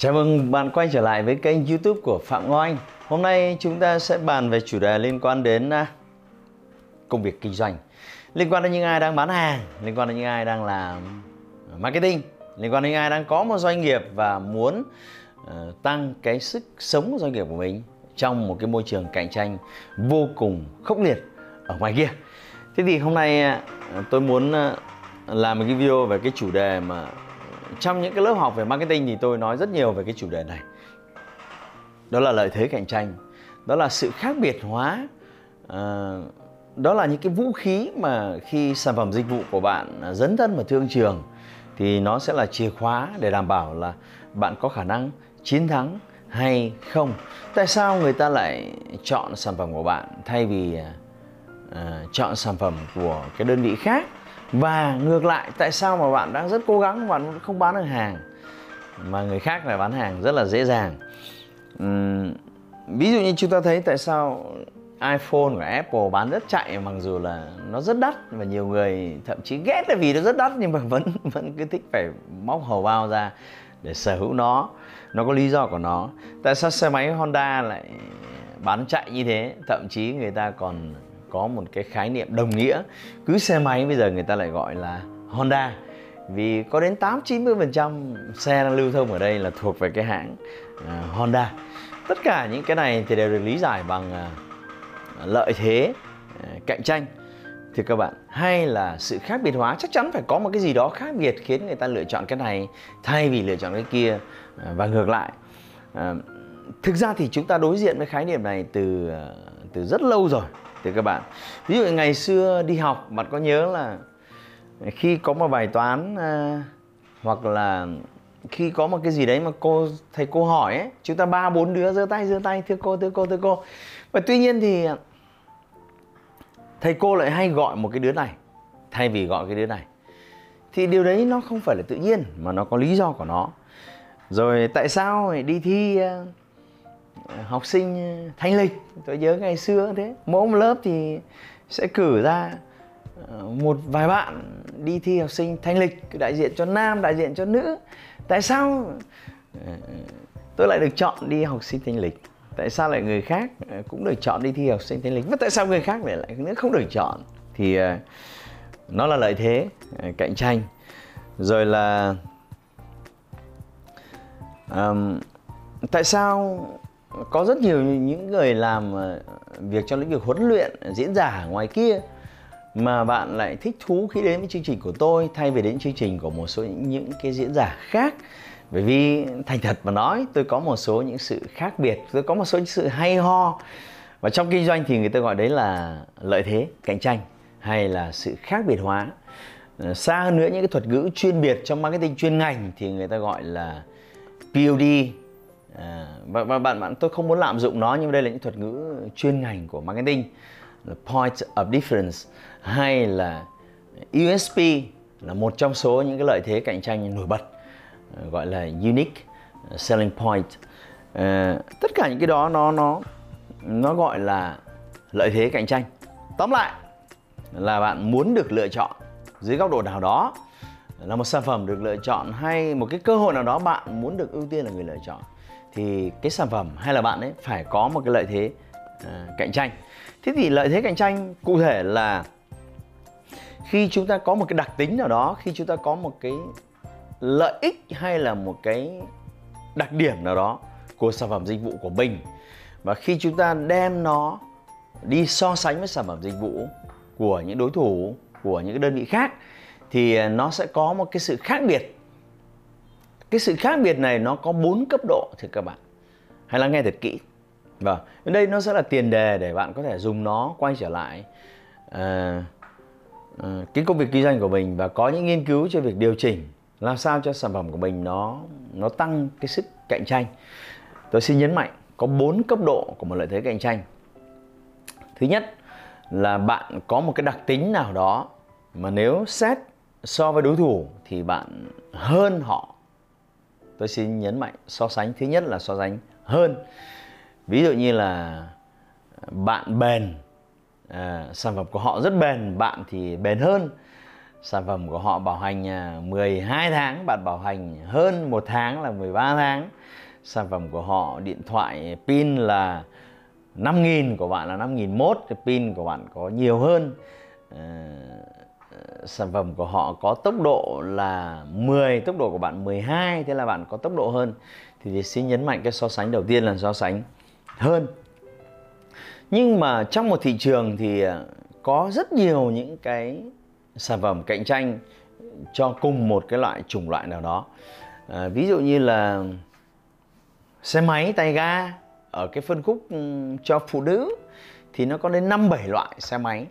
Chào mừng bạn quay trở lại với kênh YouTube của Phạm Ngọc Anh. Hôm nay chúng ta sẽ bàn về chủ đề liên quan đến à, công việc kinh doanh, liên quan đến những ai đang bán hàng, liên quan đến những ai đang làm marketing, liên quan đến những ai đang có một doanh nghiệp và muốn uh, tăng cái sức sống của doanh nghiệp của mình trong một cái môi trường cạnh tranh vô cùng khốc liệt ở ngoài kia. Thế thì hôm nay uh, tôi muốn uh, làm một cái video về cái chủ đề mà trong những cái lớp học về marketing thì tôi nói rất nhiều về cái chủ đề này. Đó là lợi thế cạnh tranh đó là sự khác biệt hóa à, đó là những cái vũ khí mà khi sản phẩm dịch vụ của bạn à, dấn thân vào thương trường thì nó sẽ là chìa khóa để đảm bảo là bạn có khả năng chiến thắng hay không. Tại sao người ta lại chọn sản phẩm của bạn thay vì uh, chọn sản phẩm của cái đơn vị khác? Và ngược lại tại sao mà bạn đang rất cố gắng bạn không bán được hàng? Mà người khác lại bán hàng rất là dễ dàng. Uhm, ví dụ như chúng ta thấy tại sao iPhone của Apple bán rất chạy mặc dù là nó rất đắt và nhiều người thậm chí ghét là vì nó rất đắt nhưng mà vẫn vẫn cứ thích phải móc hầu bao ra để sở hữu nó. Nó có lý do của nó. Tại sao xe máy Honda lại bán chạy như thế? Thậm chí người ta còn có một cái khái niệm đồng nghĩa cứ xe máy bây giờ người ta lại gọi là Honda vì có đến 8 90% xe đang lưu thông ở đây là thuộc về cái hãng uh, Honda. Tất cả những cái này thì đều được lý giải bằng uh, lợi thế uh, cạnh tranh thì các bạn hay là sự khác biệt hóa chắc chắn phải có một cái gì đó khác biệt khiến người ta lựa chọn cái này thay vì lựa chọn cái kia uh, và ngược lại. Uh, thực ra thì chúng ta đối diện với khái niệm này từ uh, từ rất lâu rồi thì các bạn. Ví dụ ngày xưa đi học bạn có nhớ là khi có một bài toán à, hoặc là khi có một cái gì đấy mà cô thầy cô hỏi ấy chúng ta ba bốn đứa giơ tay giơ tay thưa cô thưa cô thưa cô. Và tuy nhiên thì thầy cô lại hay gọi một cái đứa này thay vì gọi cái đứa này. Thì điều đấy nó không phải là tự nhiên mà nó có lý do của nó. Rồi tại sao đi thi à, học sinh ờ, thanh lịch. Tôi nhớ ngày xưa thế. Mỗi một lớp thì sẽ cử ra ờ, một vài bạn đi thi học sinh thanh lịch đại diện cho nam đại diện cho nữ. Tại sao ờ, tôi lại được chọn đi học sinh thanh lịch? Tại sao lại người khác cũng được chọn đi thi học sinh thanh lịch? Và tại sao người khác lại lại không được chọn? Thì nó là lợi thế cạnh tranh. Rồi là um, tại sao có rất nhiều những người làm ờ, việc trong lĩnh vực huấn luyện diễn giả ngoài kia mà bạn lại thích thú khi đến với chương trình của tôi thay vì đến chương trình của một số những, những cái diễn giả khác. Bởi vì thành thật mà nói tôi có một số những sự khác biệt tôi có một số những sự hay ho. Và trong kinh doanh thì người ta gọi đấy là lợi thế cạnh tranh hay là sự khác biệt hóa. Ờ, xa hơn nữa những cái thuật ngữ chuyên biệt trong marketing chuyên ngành thì người ta gọi là POD à, và, và bạn bạn tôi không muốn lạm dụng nó nhưng đây là những thuật ngữ chuyên ngành của marketing là point of difference hay là USP là một trong số những cái lợi thế cạnh tranh nổi bật à, gọi là unique à, selling point. À, tất cả những cái đó nó nó nó gọi là lợi thế cạnh tranh. Tóm lại là bạn muốn được lựa chọn dưới góc độ nào đó là một sản phẩm được lựa chọn hay một cái cơ hội nào đó bạn muốn được ưu tiên là người lựa chọn thì cái sản phẩm hay là bạn ấy phải có một cái lợi thế uh, cạnh tranh. Thế thì lợi thế cạnh tranh cụ thể là khi chúng ta có một cái đặc tính nào đó khi chúng ta có một cái lợi ích hay là một cái đặc điểm nào đó của sản phẩm dịch vụ của mình và khi chúng ta đem nó đi so sánh với sản phẩm dịch vụ của những đối thủ của những cái đơn vị khác thì ờ, nó sẽ có một cái sự khác biệt. Cái sự khác biệt này nó có bốn cấp độ thưa các bạn. Hãy lắng nghe thật kỹ. Vâng đây nó sẽ là tiền đề để bạn có thể dùng nó quay trở lại à, à, cái công việc kinh doanh của mình và có những nghiên cứu cho việc điều chỉnh làm sao cho sản phẩm của mình nó nó tăng cái sức cạnh tranh. Tôi xin nhấn mạnh có bốn cấp độ của một lợi thế cạnh tranh. Thứ nhất là bạn có một cái đặc tính nào đó mà nếu xét so với đối thủ thì bạn hơn họ. Tôi xin nhấn mạnh so sánh thứ nhất là so sánh hơn. Ví dụ như là bạn bền à, sản phẩm của họ rất bền bạn thì bền hơn. Sản phẩm của họ bảo hành à, 12 tháng bạn bảo hành hơn một tháng là 13 tháng. Sản phẩm của họ điện thoại pin là 5.000 của bạn là 5.001 thì pin của bạn có nhiều hơn. À, sản phẩm của họ có tốc độ là 10 tốc độ của bạn 12 thế là bạn có tốc độ hơn. Thì xin nhấn mạnh cái so sánh đầu tiên là so sánh hơn. Nhưng mà trong một thị trường thì à, có rất nhiều những cái sản phẩm cạnh tranh cho cùng một cái loại chủng loại nào đó. À, ví dụ như là xe máy tay ga ở cái phân khúc ừ, cho phụ nữ thì nó có đến năm bảy loại xe máy.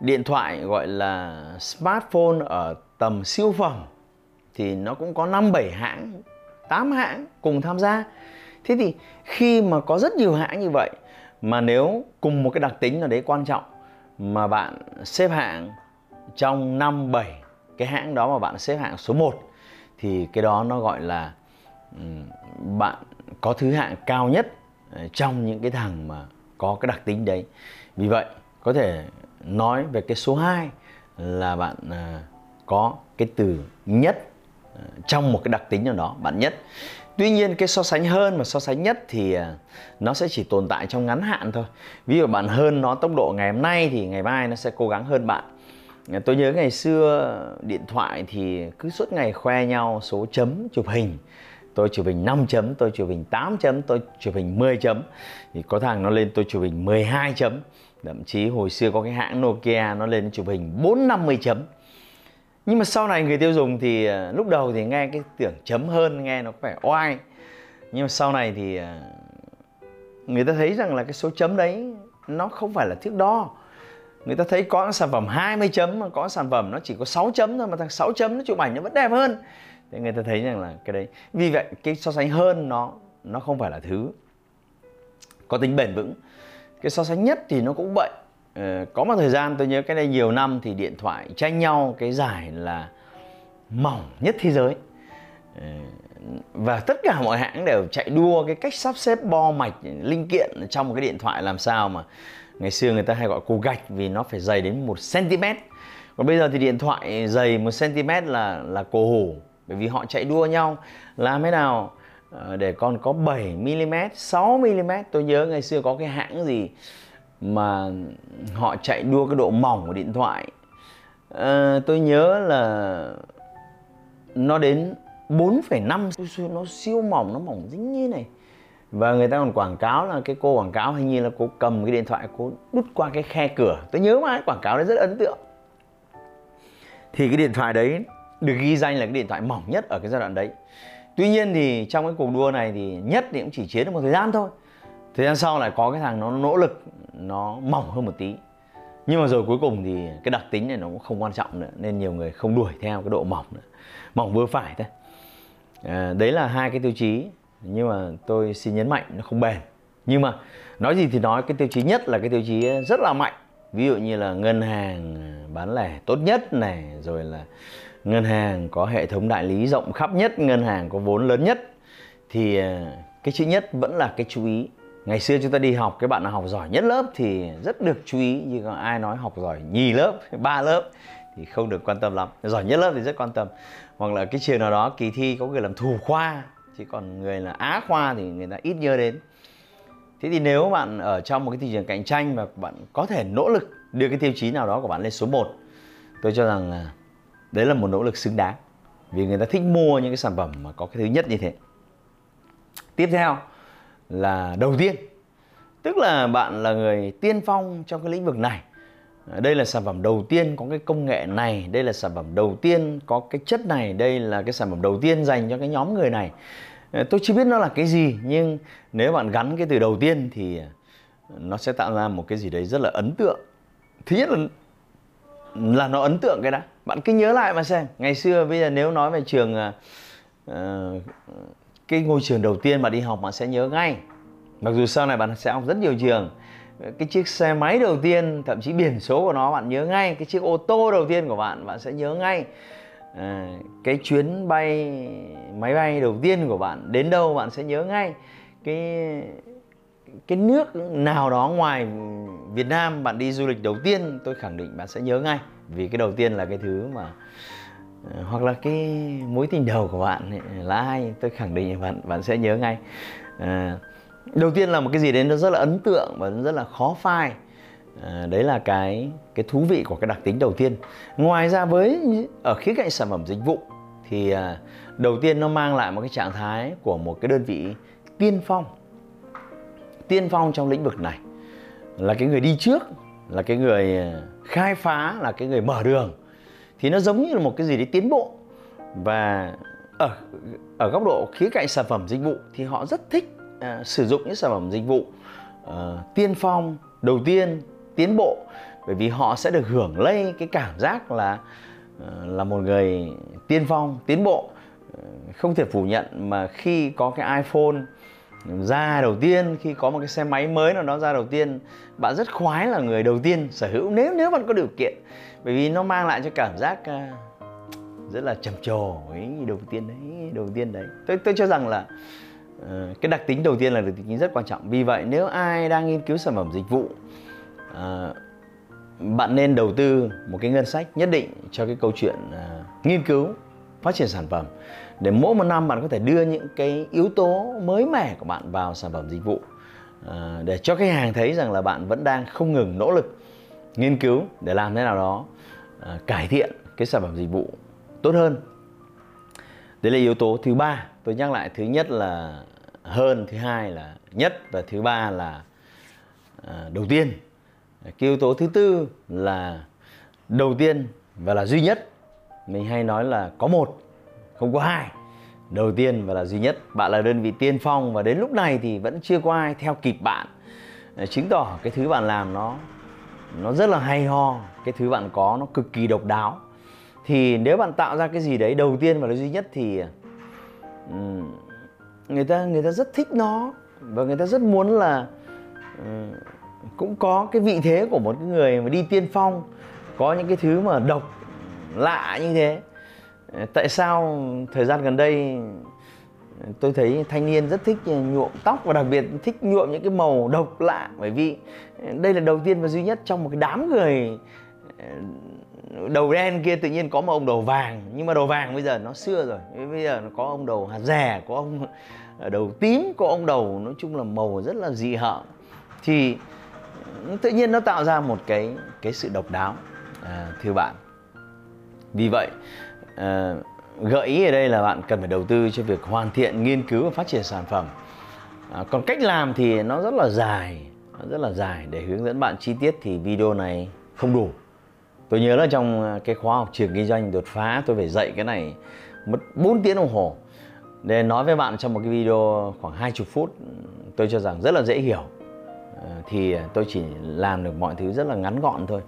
Điện thoại gọi là smartphone ở tầm siêu phẩm thì nó cũng có năm bảy hãng 8 hãng cùng tham gia. Thế thì khi mà có rất nhiều hãng như vậy, mà nếu cùng một cái đặc tính nào đấy quan trọng mà bạn xếp hạng trong 5 7 cái hãng đó mà bạn xếp hạng số 1 thì cái đó nó gọi là bạn có thứ hạng cao nhất ờ, trong những cái thằng mà có cái đặc tính đấy. Vì vậy có thể nói về cái số 2 là bạn à, có cái từ nhất à, trong một cái đặc tính nào đó, bạn nhất. Tuy nhiên cái so sánh hơn và so sánh nhất thì à, nó sẽ chỉ tồn tại trong ngắn hạn thôi. Ví dụ bạn hơn nó tốc độ ngày hôm nay thì ngày mai nó sẽ cố gắng hơn bạn tôi nhớ ngày xưa điện thoại thì cứ suốt ngày khoe nhau số chấm chụp hình tôi chụp hình 5 chấm, tôi chụp hình 8 chấm, tôi chụp hình 10 chấm. Thì có thằng nó lên tôi chụp hình 12 chấm. Thậm chí hồi xưa có cái hãng Nokia nó lên chụp hình 450 chấm. Nhưng mà sau này người tiêu dùng thì à, lúc đầu thì nghe cái tưởng chấm hơn, nghe nó có vẻ oai. Nhưng mà sau này thì à, người ta thấy rằng là cái số chấm đấy nó không phải là thước đo. Người ta thấy có sản phẩm 20 chấm mà có sản phẩm nó chỉ có 6 chấm thôi mà thằng 6 chấm nó chụp ảnh nó vẫn đẹp hơn thế người ta thấy rằng là cái đấy. Vì vậy cái so sánh hơn nó nó không phải là thứ có tính bền vững. Cái so sánh nhất thì nó cũng vậy. Ờ, có một thời gian tôi nhớ cái đây nhiều năm thì điện thoại tranh nhau cái giải là mỏng nhất thế giới. Ờ, và tất cả mọi hãng đều chạy đua cái cách sắp xếp bo mạch linh kiện trong một cái điện thoại làm sao mà ngày xưa người ta hay gọi củ gạch vì nó phải dày đến một cm còn bây giờ thì điện thoại dày một cm là là cổ hủ bởi vì họ chạy đua nhau. Làm thế nào ờ, để con có 7 mm 6 mm tôi nhớ ngày xưa có cái hãng gì mà họ chạy đua cái độ mỏng của điện thoại. À, tôi nhớ là nó đến 4,5 nó siêu mỏng nó mỏng dính như này. Và người ta còn quảng cáo là cái cô quảng cáo hình như là cô cầm cái điện thoại cô đút qua cái khe cửa. Tôi nhớ mãi quảng cáo đấy rất ấn tượng. Thì cái điện thoại đấy được ghi danh là cái điện thoại mỏng nhất ở cái giai đoạn đấy. Tuy nhiên thì trong cái cuộc đua này thì nhất thì cũng chỉ chiến được một thời gian thôi. Thời gian sau lại có cái thằng nó nỗ lực nó mỏng hơn một tí. Nhưng mà rồi cuối cùng thì cái đặc tính này nó cũng không quan trọng nữa nên nhiều người không đuổi theo cái độ mỏng nữa. Mỏng vừa phải thôi. À, đấy là hai cái tiêu chí nhưng mà tôi xin nhấn mạnh nó không bền. Nhưng mà nói gì thì nói cái tiêu chí nhất là cái tiêu chí rất là mạnh. Ví dụ như là ngân hàng à, bán lẻ tốt nhất này rồi là ngân hàng có hệ thống đại lý rộng khắp nhất, ngân hàng có vốn lớn nhất. Thì à, cái chữ nhất vẫn là cái chú ý. Ngày xưa chúng ta đi học, cái bạn nào học giỏi nhất lớp thì rất được chú ý. Nhưng còn ai nói học giỏi nhì lớp, ba lớp thì không được quan tâm lắm. Giỏi nhất lớp thì rất quan tâm. Hoặc là cái trường nào đó, kỳ thi có người làm thủ khoa, chứ còn người là á khoa thì người ta ít nhớ đến. Thế thì nếu bạn ở trong một cái thị trường cạnh tranh và bạn có thể nỗ lực đưa cái tiêu chí nào đó của bạn lên số 1 tôi cho rằng là đấy là một nỗ lực xứng đáng. Vì người ta thích mua những cái sản phẩm mà có cái thứ nhất như thế. Tiếp theo là đầu tiên. Tức là bạn là người tiên phong trong cái lĩnh vực này. Đây là sản phẩm đầu tiên có cái công nghệ này, đây là sản phẩm đầu tiên có cái chất này, đây là cái sản phẩm đầu tiên dành cho cái nhóm người này. Ờ, tôi chưa biết nó là cái gì, nhưng nếu bạn gắn cái từ đầu tiên thì ờ, nó sẽ tạo ra một cái gì đấy rất là ấn tượng. Thứ nhất là là nó ấn tượng cái đã bạn cứ nhớ lại mà xem. Ngày xưa bây giờ nếu nói về trường uh, cái ngôi trường đầu tiên mà đi học bạn sẽ nhớ ngay. Mặc dù sau này bạn sẽ học rất nhiều trường cái chiếc xe máy đầu tiên thậm chí biển số của nó bạn nhớ ngay cái chiếc ô tô đầu tiên của bạn bạn sẽ nhớ ngay. À, cái chuyến bay máy bay đầu tiên của bạn đến đâu bạn sẽ nhớ ngay. Cái cái nước nào đó ngoài Việt Nam bạn đi du lịch đầu tiên tôi khẳng định bạn sẽ nhớ ngay. Vì cái đầu tiên là cái thứ mà ờ, hoặc là cái mối tình đầu của bạn ấy, là ai tôi khẳng định bạn bạn sẽ nhớ ngay. À, đầu tiên là một cái gì đấy nó rất là ấn tượng và rất là khó phai. À, đấy là cái cái thú vị của cái đặc tính đầu tiên. Ngoài ra với ở khía cạnh sản phẩm dịch vụ thì à, đầu tiên nó mang lại một cái trạng thái của một cái đơn vị tiên phong tiên phong trong lĩnh vực này là cái người đi trước là cái người ờ, khai phá là cái người mở đường thì nó giống như là một cái gì đấy tiến bộ. Và ở ở góc độ khía cạnh sản phẩm dịch vụ thì họ rất thích uh, sử dụng những sản phẩm dịch vụ uh, tiên phong đầu tiên tiến bộ. Bởi vì họ sẽ được hưởng lây cái cảm giác là uh, là một người tiên phong tiến bộ. Uh, không thể phủ nhận mà khi có cái iPhone ra đầu tiên khi có một cái xe máy mới nào đó ra đầu tiên bạn rất khoái là người đầu tiên sở hữu nếu nếu bạn có điều kiện. Bởi vì nó mang lại cho cảm giác à, rất là trầm trồ ấy đầu tiên đấy đầu tiên đấy. Tôi tôi cho rằng là uh, cái đặc tính đầu tiên là đặc tính rất quan trọng. Vì vậy nếu ai đang nghiên cứu sản phẩm dịch vụ uh, bạn nên đầu tư một cái ngân sách nhất định cho cái câu chuyện uh, nghiên cứu phát triển sản phẩm để mỗi một năm bạn có thể đưa những cái yếu tố mới mẻ của bạn vào sản phẩm dịch vụ à, để cho khách hàng thấy rằng là bạn vẫn đang không ngừng nỗ lực nghiên cứu để làm thế nào đó à, cải thiện cái sản phẩm dịch vụ tốt hơn. Đấy là yếu tố thứ ba. Tôi nhắc lại thứ nhất là hơn thứ hai là nhất và thứ ba là à, đầu tiên. Cái yếu tố thứ tư là đầu tiên và là duy nhất. Mình hay nói là có một không có hai đầu tiên và là duy nhất, bạn là đơn vị tiên phong và đến lúc này thì vẫn chưa có ai theo kịp bạn. Chứng tỏ cái thứ bạn làm nó nó rất là hay ho, cái thứ bạn có nó cực kỳ độc đáo. Thì nếu bạn tạo ra cái gì đấy đầu tiên và là duy nhất thì người ta người ta rất thích nó và người ta rất muốn là cũng có cái vị thế của một người mà đi tiên phong, có những cái thứ mà độc lạ như thế. Ờ, tại sao thời gian gần đây tôi thấy thanh niên rất thích nhuộm tóc và đặc biệt thích nhuộm những cái màu độc lạ? Bởi vì ờ, đây là đầu tiên và duy nhất trong một cái đám người ờ, đầu đen kia tự nhiên có một ông đầu vàng. Nhưng mà đầu vàng bây giờ nó xưa rồi. Bây giờ nó có ông đầu hạt rẻ có ông đầu tím có ông đầu nói chung là màu rất là dị hợm. Thì ừ, tự nhiên nó tạo ra một cái cái sự độc đáo à, thưa bạn. Vì vậy à, gợi ý ở đây là bạn cần phải đầu tư cho việc hoàn thiện nghiên cứu và phát triển sản phẩm. À, còn cách làm thì nó rất là dài nó rất là dài. Để hướng dẫn bạn chi tiết thì video này không đủ. Tôi nhớ là trong à, cái khóa học trường kinh doanh đột phá tôi phải dạy cái này mất 4 tiếng đồng hồ. Để nói với bạn trong một cái video khoảng 20 phút tôi cho rằng rất là dễ hiểu. À, thì tôi chỉ làm được mọi thứ rất là ngắn gọn thôi.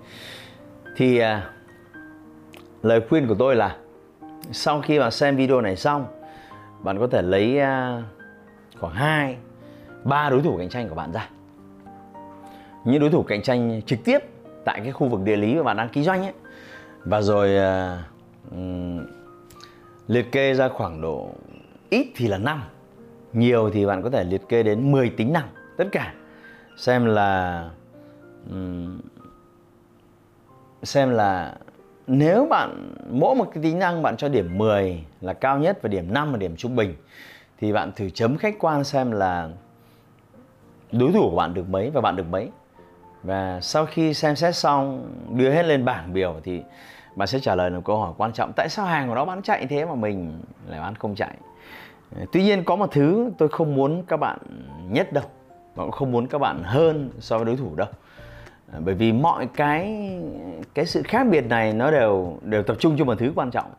Thì à, lời khuyên của tôi là sau khi mà xem video này xong bạn có thể lấy à, khoảng 2 ba đối thủ cạnh tranh của bạn ra. Những đối thủ cạnh tranh trực tiếp tại cái khu vực địa lý mà bạn đang kinh doanh ấy. Và rồi uh, liệt kê ra khoảng độ ít thì là 5 nhiều thì bạn có thể liệt kê đến 10 tính năng tất cả. Xem là um, xem là nếu bạn, mỗi một cái tính năng bạn cho điểm 10 là cao nhất và điểm 5 là điểm trung bình, thì bạn thử chấm khách quan xem là đối thủ của bạn được mấy và bạn được mấy. Và sau khi xem xét xong, đưa hết lên bảng biểu thì bạn sẽ trả lời một câu hỏi quan trọng, tại sao hàng của nó bán chạy thế mà mình lại bán không chạy? Tuy nhiên có một thứ tôi không muốn các bạn nhất đâu, và cũng không muốn các bạn hơn so với đối thủ đâu. À, bởi vì mọi cái cái sự khác biệt này nó đều đều tập trung cho một thứ quan trọng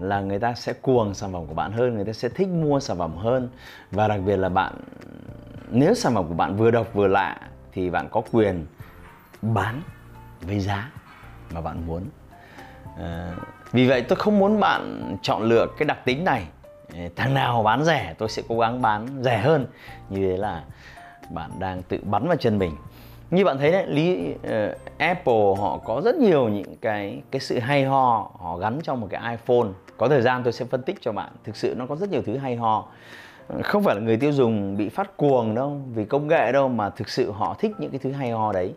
là người ta sẽ cuồng sản phẩm của bạn hơn người ta sẽ thích mua sản phẩm hơn. Và đặc biệt là bạn nếu sản phẩm của bạn vừa độc vừa lạ thì bạn có quyền bán với giá mà bạn muốn. À, vì vậy tôi không muốn bạn chọn lựa cái đặc tính này. Thằng nào bán rẻ tôi sẽ cố gắng bán rẻ hơn. Như thế là bạn đang tự bắn vào chân mình như bạn thấy đấy lý uh, Apple họ có rất nhiều những cái cái sự hay ho họ gắn trong một cái iPhone. Có thời gian tôi sẽ phân tích cho bạn thực sự nó có rất nhiều thứ hay ho. Không phải là người tiêu dùng bị phát cuồng đâu vì công nghệ đâu mà thực sự họ thích những cái thứ hay ho đấy.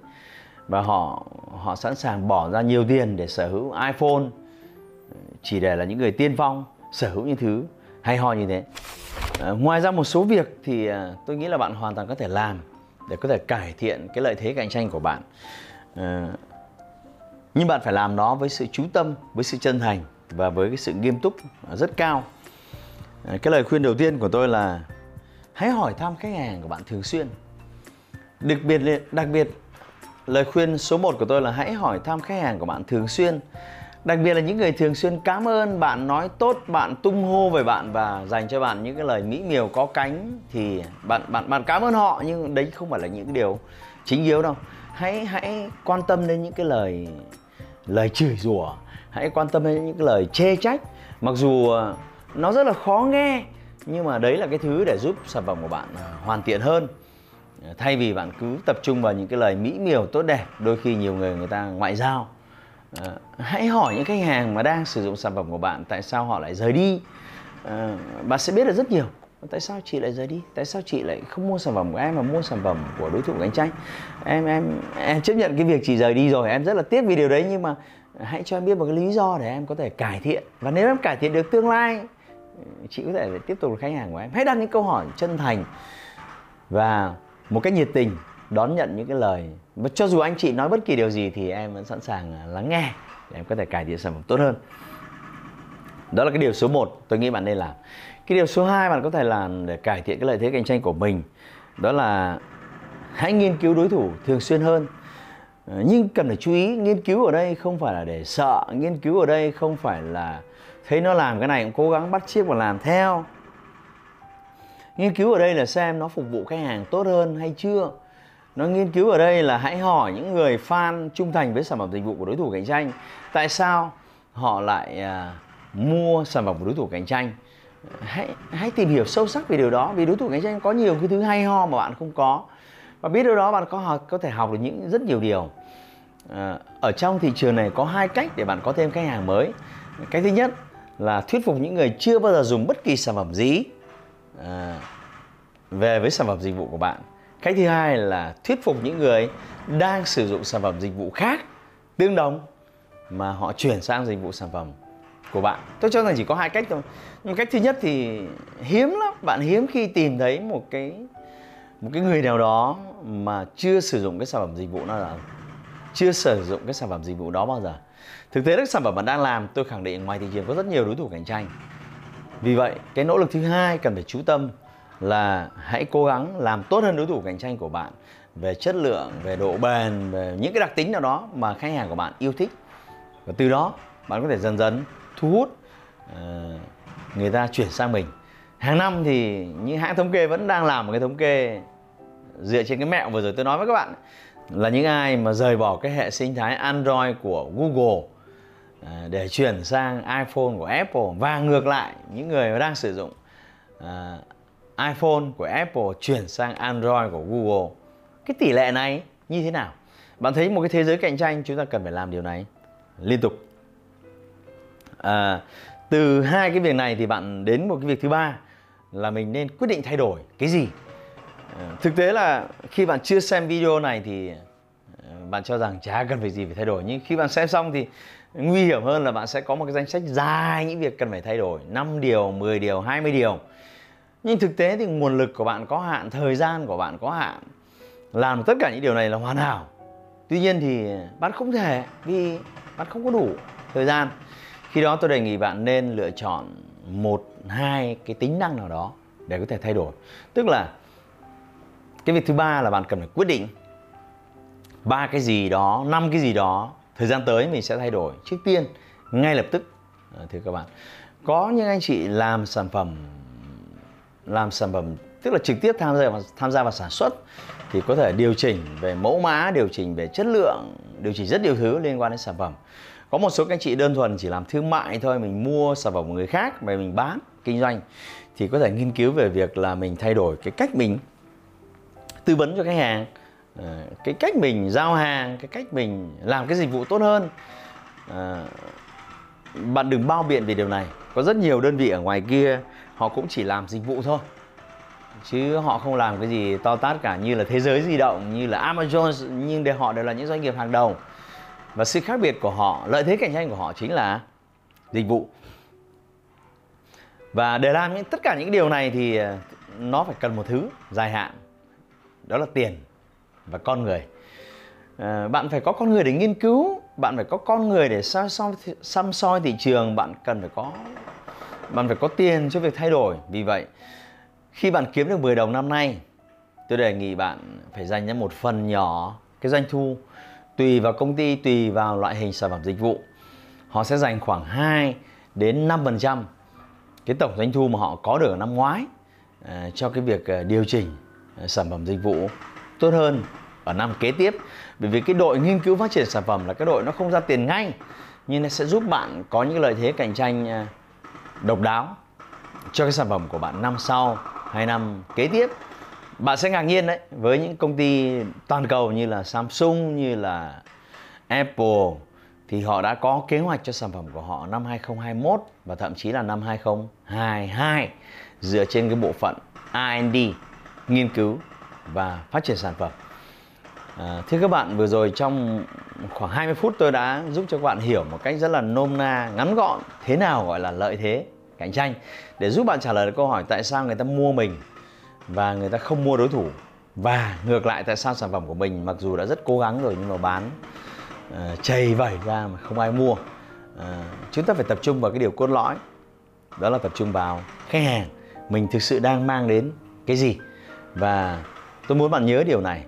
Và họ họ sẵn sàng bỏ ra nhiều tiền để sở hữu iPhone. Chỉ để là những người tiên phong sở hữu những thứ hay ho như thế. À, ngoài ra một số việc thì à, tôi nghĩ là bạn hoàn toàn có thể làm để có thể cải thiện cái lợi thế cạnh tranh của bạn. À, nhưng bạn phải làm nó với sự chú tâm với sự chân thành và với cái sự nghiêm túc rất cao. À, cái lời khuyên đầu tiên của tôi là hãy hỏi thăm khách hàng của bạn thường xuyên. Đặc biệt đặc biệt lời khuyên số 1 của tôi là hãy hỏi thăm khách hàng của bạn thường xuyên đặc biệt là những người thường xuyên cảm ơn, bạn nói tốt, bạn tung hô về bạn và dành cho bạn những cái lời mỹ miều có cánh thì bạn bạn bạn cảm ơn họ. Nhưng đấy không phải là những cái điều chính yếu đâu. Hãy hãy quan tâm đến những cái lời lời chửi rủa. Hãy quan tâm đến những cái lời chê trách. Mặc dù ờ, nó rất là khó nghe, nhưng mà đấy là cái thứ để giúp sản phẩm của bạn ờ, hoàn thiện hơn. Ờ, thay vì bạn cứ tập trung vào những cái lời mỹ miều tốt đẹp, đôi khi nhiều người người ta ngoại giao à, hãy hỏi những khách hàng mà đang sử dụng sản phẩm của bạn tại sao họ lại rời đi. À, bạn sẽ biết được rất nhiều. Tại sao chị lại rời đi? Tại sao chị lại không mua sản phẩm của em mà mua sản phẩm của đối thủ cạnh tranh? Em em em chấp nhận cái việc chị rời đi rồi em rất là tiếc vì điều đấy nhưng mà hãy cho em biết một cái lý do để em có thể cải thiện. Và nếu em cải thiện được tương lai chị có thể tiếp tục là khách hàng của em. Hãy đặt những câu hỏi chân thành và một cách nhiệt tình đón nhận những cái lời. Và cho dù anh chị nói bất kỳ điều gì thì em vẫn sẵn sàng à, lắng nghe để em có thể cải thiện sản phẩm tốt hơn. Đó là cái điều số 1 tôi nghĩ bạn nên làm. Cái điều số 2 bạn có thể làm để cải thiện cái lợi thế cạnh tranh của mình, đó là hãy nghiên cứu đối thủ thường xuyên hơn. Ờ, nhưng cần phải chú ý, nghiên cứu ở đây không phải là để sợ, nghiên cứu ở đây không phải là thấy nó làm cái này cũng cố gắng bắt chiếc và làm theo. Nghiên cứu ở đây là xem nó phục vụ khách hàng tốt hơn hay chưa nó nghiên cứu ở đây là hãy hỏi những người fan trung thành với sản phẩm dịch vụ của đối thủ cạnh tranh. Tại sao họ lại à, mua sản phẩm của đối thủ cạnh tranh? Hãy hãy tìm hiểu sâu sắc về điều đó vì đối thủ cạnh tranh có nhiều cái thứ hay ho mà bạn không có. Và biết điều đó bạn có học có thể học được những rất nhiều điều. À, ở trong thị trường này có hai cách để bạn có thêm khách hàng mới. Cái thứ nhất là thuyết phục những người chưa bao giờ dùng bất kỳ sản phẩm gì à, về với sản phẩm dịch vụ của bạn cách thứ hai là thuyết phục những người đang sử dụng sản phẩm dịch vụ khác tương đồng mà họ chuyển sang dịch vụ sản phẩm của bạn. Tôi cho rằng chỉ có hai cách thôi. Nhưng cách thứ nhất thì hiếm lắm. Bạn hiếm khi tìm thấy một cái một cái người nào đó mà chưa sử dụng cái sản phẩm dịch vụ nào là, chưa sử dụng cái sản phẩm dịch vụ đó bao giờ. Thực tế các sản phẩm bạn đang làm, tôi khẳng định ngoài thị trường có rất nhiều đối thủ cạnh tranh. Vì vậy, cái nỗ lực thứ hai cần phải chú tâm là hãy cố gắng làm tốt hơn đối thủ cạnh tranh của bạn về chất lượng về độ bền về những cái đặc tính nào đó mà khách hàng của bạn yêu thích. Và từ đó bạn có thể dần dần thu hút uh, người ta chuyển sang mình. Hàng năm thì những hãng thống kê vẫn đang làm một cái thống kê dựa trên cái mẹo vừa rồi tôi nói với các bạn. Là những ai mà rời bỏ cái hệ sinh thái Android của Google ờ, để chuyển sang iPhone của Apple và ngược lại những người đang sử dụng ờ, iPhone của Apple chuyển sang Android của Google. Cái tỷ lệ này như thế nào? Bạn thấy một cái thế giới cạnh tranh chúng ta cần phải làm điều này liên tục. À, từ hai cái việc này thì bạn đến một cái việc thứ ba là mình nên quyết định thay đổi cái gì? À, thực tế là khi bạn chưa xem video này thì à, bạn cho rằng chả cần phải gì phải thay đổi. Nhưng khi bạn xem xong thì nguy hiểm hơn là bạn sẽ có một cái danh sách dài những việc cần phải thay đổi. 5 điều 10 điều 20 điều nhưng thực tế thì nguồn lực của bạn có hạn, thời gian của bạn có hạn. Làm tất cả những điều này là hoàn hảo. Tuy nhiên thì bạn không thể, vì bạn không có đủ thời gian. Khi đó tôi đề nghị bạn nên lựa chọn một, hai cái tính năng nào đó để có thể thay đổi. Tức là cái việc thứ ba là bạn cần phải quyết định ba cái gì đó, năm cái gì đó, thời gian tới mình sẽ thay đổi. Trước tiên, ngay lập tức ờ, thưa các bạn. Có những anh chị làm sản phẩm làm sản phẩm tức là trực tiếp tham gia vào, tham gia vào sản xuất thì có thể điều chỉnh về mẫu mã điều chỉnh về chất lượng điều chỉnh rất nhiều thứ liên quan đến sản phẩm. Có một số các anh chị đơn thuần chỉ làm thương mại thôi mình mua sản phẩm của người khác mà mình bán kinh doanh thì có thể nghiên cứu về việc là mình thay đổi cái cách mình tư vấn cho khách hàng ờ, cái cách mình giao hàng cái cách mình làm cái dịch vụ tốt hơn. À, bạn đừng bao biện về điều này. Có rất nhiều đơn vị ở ngoài kia họ cũng chỉ làm dịch vụ thôi. Chứ họ không làm cái gì to tát cả như là thế giới di động như là Amazon nhưng để họ đều là những doanh nghiệp hàng đầu. Và sự khác biệt của họ lợi thế cạnh tranh của họ chính là dịch vụ. Và để làm những tất cả những điều này thì ờ, nó phải cần một thứ dài hạn đó là tiền và con người. À, bạn phải có con người để nghiên cứu bạn phải có con người để xăm soi, xăm soi thị trường bạn cần phải có bạn phải có tiền cho việc thay đổi. Vì vậy khi bạn kiếm được 10 đồng năm nay tôi đề nghị bạn phải dành ra một phần nhỏ cái doanh thu tùy vào công ty tùy vào loại hình sản phẩm dịch vụ. Họ sẽ dành khoảng 2 đến 5% cái tổng doanh thu mà họ có được ở năm ngoái uh, cho cái việc uh, điều chỉnh uh, sản phẩm dịch vụ tốt hơn ở năm kế tiếp. Bởi vì cái đội nghiên cứu phát triển sản phẩm là cái đội nó không ra tiền ngay nhưng nó sẽ giúp bạn có những lợi thế cạnh tranh độc đáo cho cái sản phẩm của bạn năm sau hay năm kế tiếp bạn sẽ ngạc nhiên đấy với những công ty toàn cầu như là Samsung như là Apple thì họ đã có kế hoạch cho sản phẩm của họ năm 2021 và thậm chí là năm 2022 dựa trên cái bộ phận R&D nghiên cứu và phát triển sản phẩm. À, thưa các bạn, vừa rồi trong khoảng 20 phút tôi đã giúp cho các bạn hiểu một cách rất là nôm na, ngắn gọn thế nào gọi là lợi thế cạnh tranh. Để giúp bạn trả lời được câu hỏi tại sao người ta mua mình và người ta không mua đối thủ. Và ngược lại tại sao sản phẩm của mình mặc dù đã rất cố gắng rồi nhưng mà bán ờ, uh, chảy vẩy ra mà không ai mua. Uh, chúng ta phải tập trung vào cái điều cốt lõi. Đó là tập trung vào khách hàng. Mình thực sự đang mang đến cái gì? Và tôi muốn bạn nhớ điều này.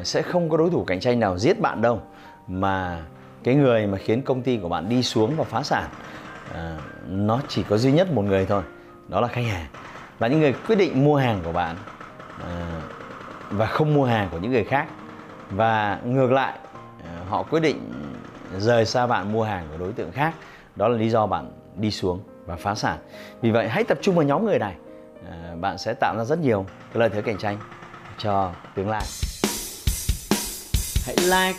Uh, sẽ không có đối thủ cạnh tranh nào giết bạn đâu mà cái người mà khiến công ty của bạn đi xuống và phá sản à, nó chỉ có duy nhất một người thôi, đó là khách hàng. Là những người quyết định mua hàng của bạn à, và không mua hàng của những người khác. Và ngược lại à, họ quyết định rời xa bạn mua hàng của đối tượng khác. Đó là lý do bạn đi xuống và phá sản. Vì vậy, hãy tập trung vào nhóm người này. Bạn sẽ tạo ra rất nhiều cái lợi thế cạnh tranh cho tương lai. Hãy like